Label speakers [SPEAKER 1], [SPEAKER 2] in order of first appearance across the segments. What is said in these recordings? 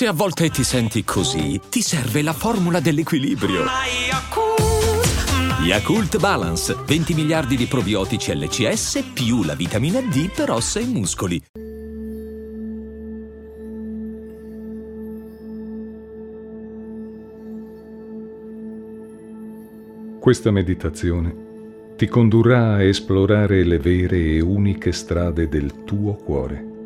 [SPEAKER 1] Se a volte ti senti così, ti serve la formula dell'equilibrio. Yakult Balance, 20 miliardi di probiotici LCS più la vitamina D per ossa e muscoli.
[SPEAKER 2] Questa meditazione ti condurrà a esplorare le vere e uniche strade del tuo cuore.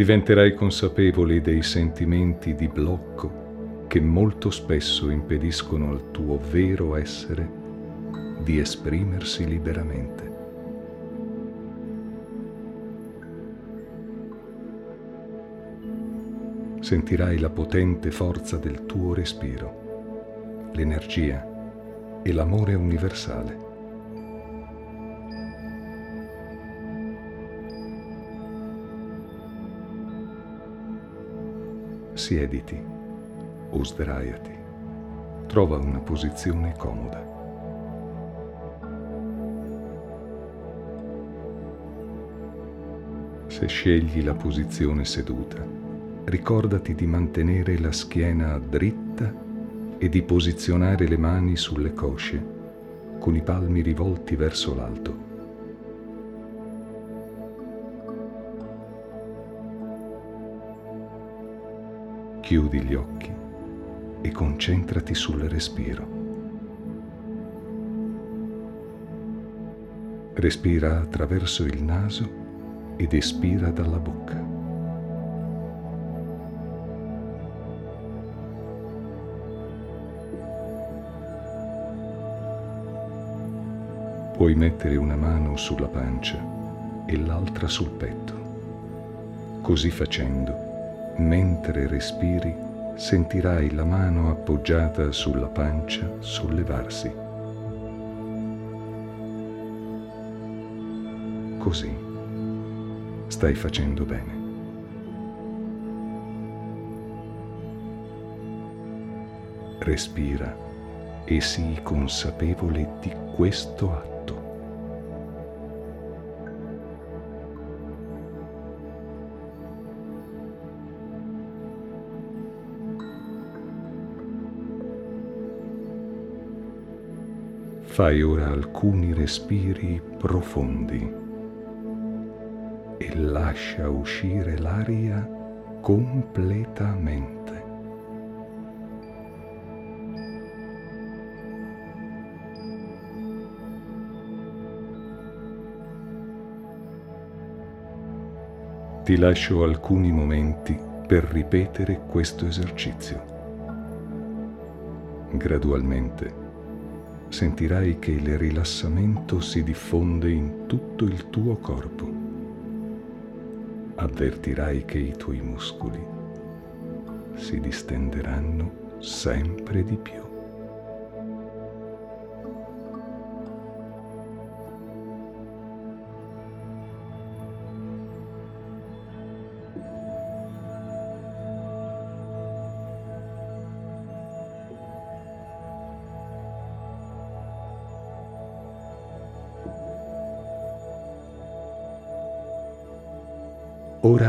[SPEAKER 2] Diventerai consapevoli dei sentimenti di blocco che molto spesso impediscono al tuo vero essere di esprimersi liberamente. sentirai la potente forza del tuo respiro, l'energia e l'amore universale. Siediti o sdraiati. Trova una posizione comoda. Se scegli la posizione seduta, ricordati di mantenere la schiena dritta e di posizionare le mani sulle cosce, con i palmi rivolti verso l'alto. Chiudi gli occhi e concentrati sul respiro. Respira attraverso il naso ed espira dalla bocca. Puoi mettere una mano sulla pancia e l'altra sul petto. Così facendo, mentre respiri, sentirai la mano appoggiata sulla pancia sollevarsi. Così stai facendo bene. Respira e sii consapevole di questo atto. Fai ora alcuni respiri profondi e lascia uscire l'aria completamente. Ti lascio alcuni momenti per ripetere questo esercizio. Gradualmente sentirai che il rilassamento si diffonde in tutto il tuo corpo. Avvertirai che i tuoi muscoli si distenderanno sempre di più.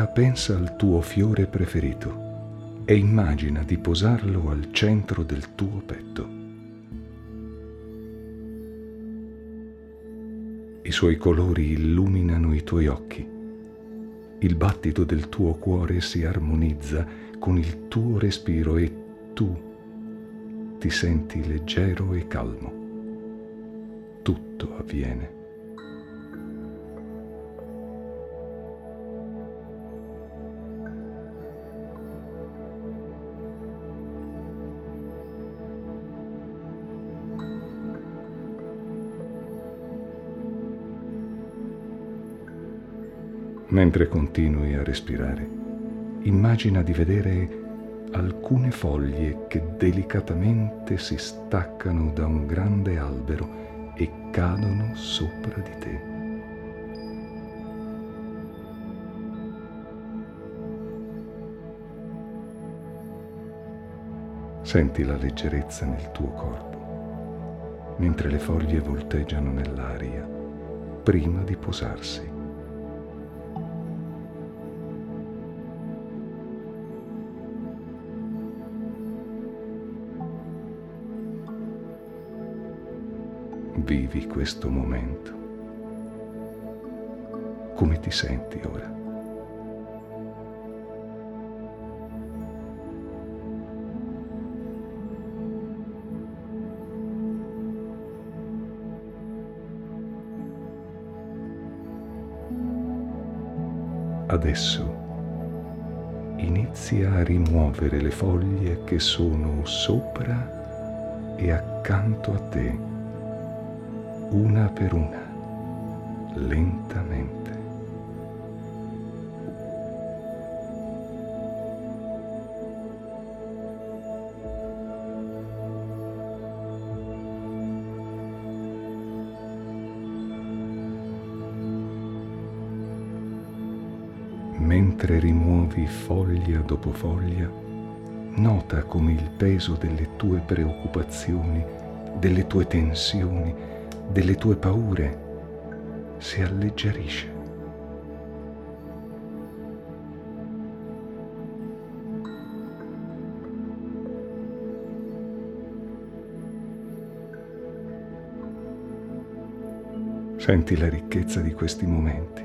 [SPEAKER 2] Pensa al tuo fiore preferito e immagina di posarlo al centro del tuo petto. I suoi colori illuminano i tuoi occhi. Il battito del tuo cuore si armonizza con il tuo respiro e tu ti senti leggero e calmo. Tutto avviene Mentre continui a respirare, immagina di vedere alcune foglie che delicatamente si staccano da un grande albero e cadono sopra di te. Senti la leggerezza nel tuo corpo, mentre le foglie volteggiano nell'aria prima di posarsi. Vivi questo momento. Come ti senti ora? Adesso inizia a rimuovere le foglie che sono sopra e accanto a te, una per una, lentamente. mentre rimuovi foglia dopo foglia, nota come il peso delle tue preoccupazioni, delle tue tensioni, delle tue paure si alleggerisce. Senti la ricchezza di questi momenti.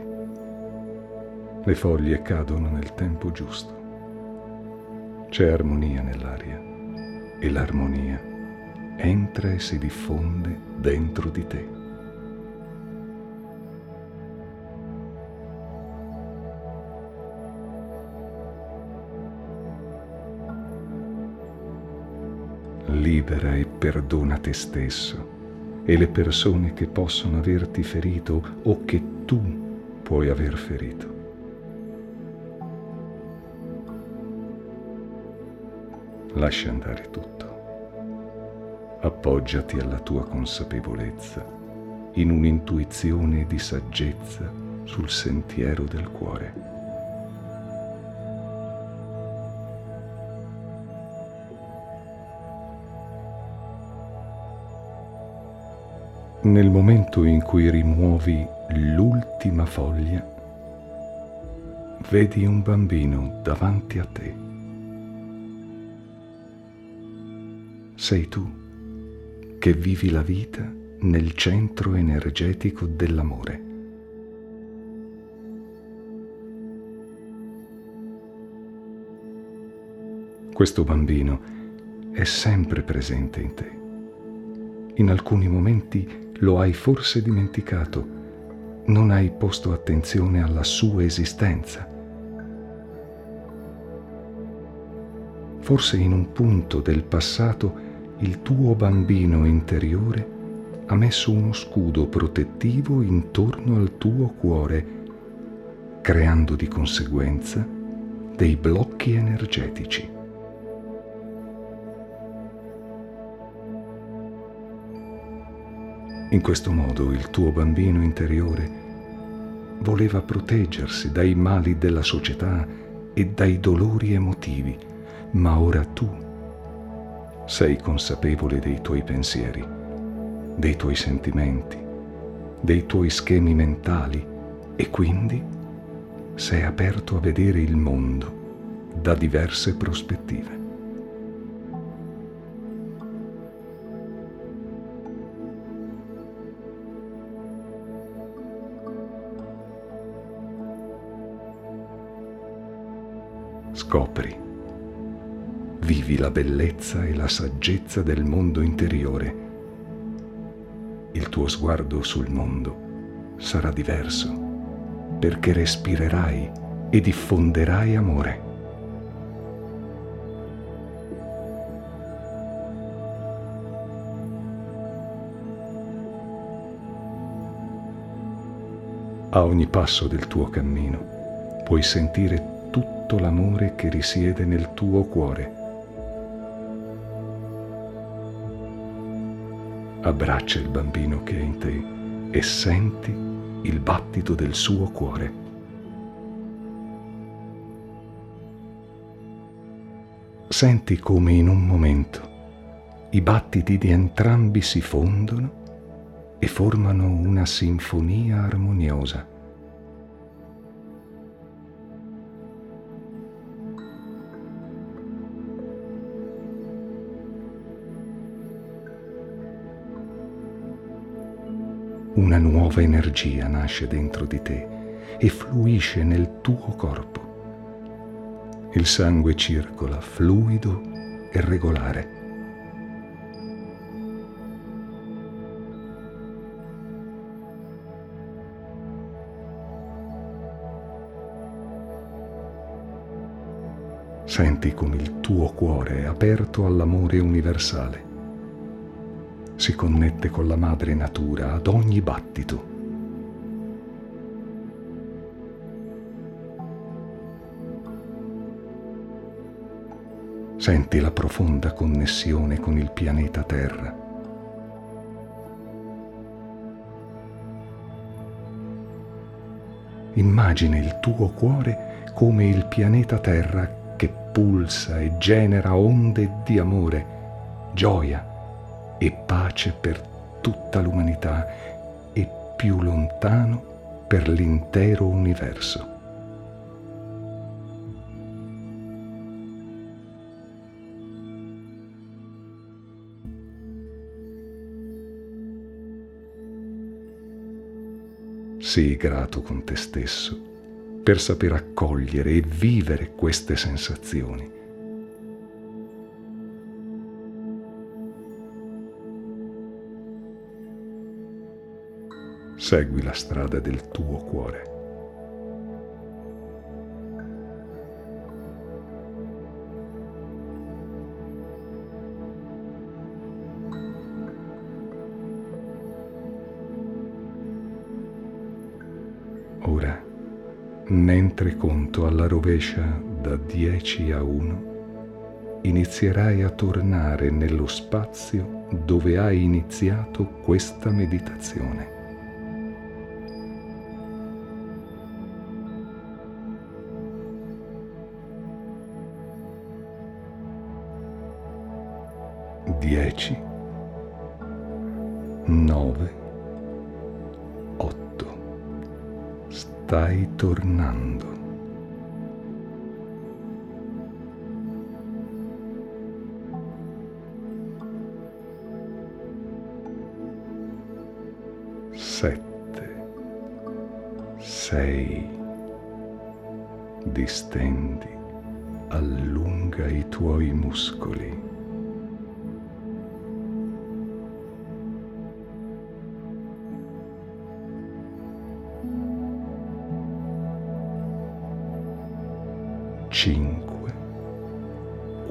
[SPEAKER 2] Le foglie cadono nel tempo giusto. C'è armonia nell'aria e l'armonia entra e si diffonde dentro di te. Libera e perdona te stesso e le persone che possono averti ferito o che tu puoi aver ferito. lascia andare tutto. Appoggiati alla tua consapevolezza in un'intuizione di saggezza sul sentiero del cuore. Nel momento in cui rimuovi l'ultima foglia, vedi un bambino davanti a te. sei tu che vivi la vita nel centro energetico dell'amore. Questo bambino è sempre presente in te. In alcuni momenti lo hai forse dimenticato, non hai posto attenzione alla sua esistenza. Forse in un punto del passato il tuo bambino interiore ha messo uno scudo protettivo intorno al tuo cuore, creando di conseguenza dei blocchi energetici. In questo modo il tuo bambino interiore voleva proteggersi dai mali della società e dai dolori emotivi, ma ora tu sei consapevole dei tuoi pensieri, dei tuoi sentimenti, dei tuoi schemi mentali e quindi sei aperto a vedere il mondo da diverse prospettive. Scopri vivi la bellezza e la saggezza del mondo interiore. Il tuo sguardo sul mondo sarà diverso perché respirerai e diffonderai amore. A ogni passo del tuo cammino puoi sentire tutto l'amore che risiede nel tuo cuore abbraccia il bambino che è in te e senti il battito del suo cuore. Senti come in un momento i battiti di entrambi si fondono e formano una sinfonia armoniosa. Una nuova energia nasce dentro di te e fluisce nel tuo corpo. Il sangue circola fluido e regolare. Senti come il tuo cuore è aperto all'amore universale. Si connette con la madre natura ad ogni battito. Senti la profonda connessione con il pianeta Terra. Immagina il tuo cuore come il pianeta Terra che pulsa e genera onde di amore, gioia e pace per tutta l'umanità e più lontano per l'intero universo. Sii grato con te stesso per saper accogliere e vivere queste sensazioni. Segui la strada del tuo cuore. Ora, mentre conto alla rovescia da 10 a 1, inizierai a tornare nello spazio dove hai iniziato questa meditazione. Dieci, nove, stai tornando. Sette, sei, distendi, allunga i tuoi muscoli.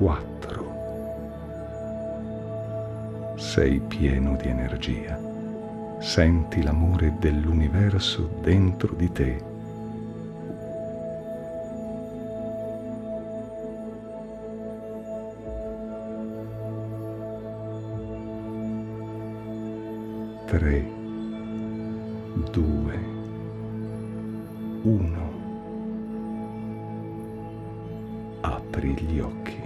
[SPEAKER 2] 4. Sei pieno di energia. Senti l'amore dell'universo dentro di te. Tre, due, uno. apri gli occhi.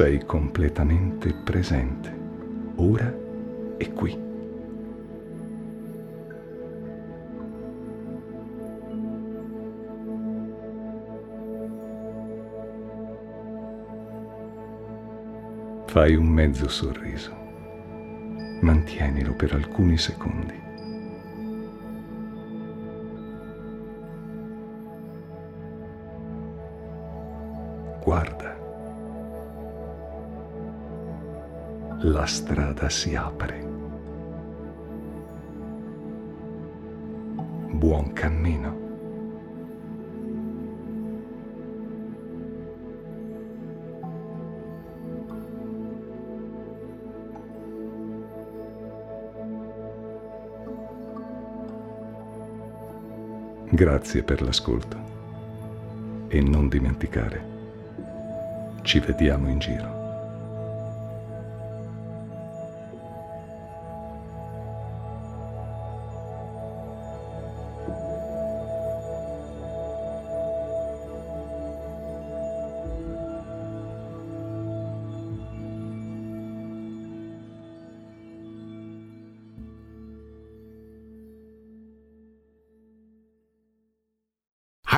[SPEAKER 2] Sei completamente presente, ora e qui. Fai un mezzo sorriso. Mantienilo per alcuni secondi. Guarda. La strada si apre. Buon cammino. Grazie per l'ascolto. E non dimenticare, ci vediamo in giro.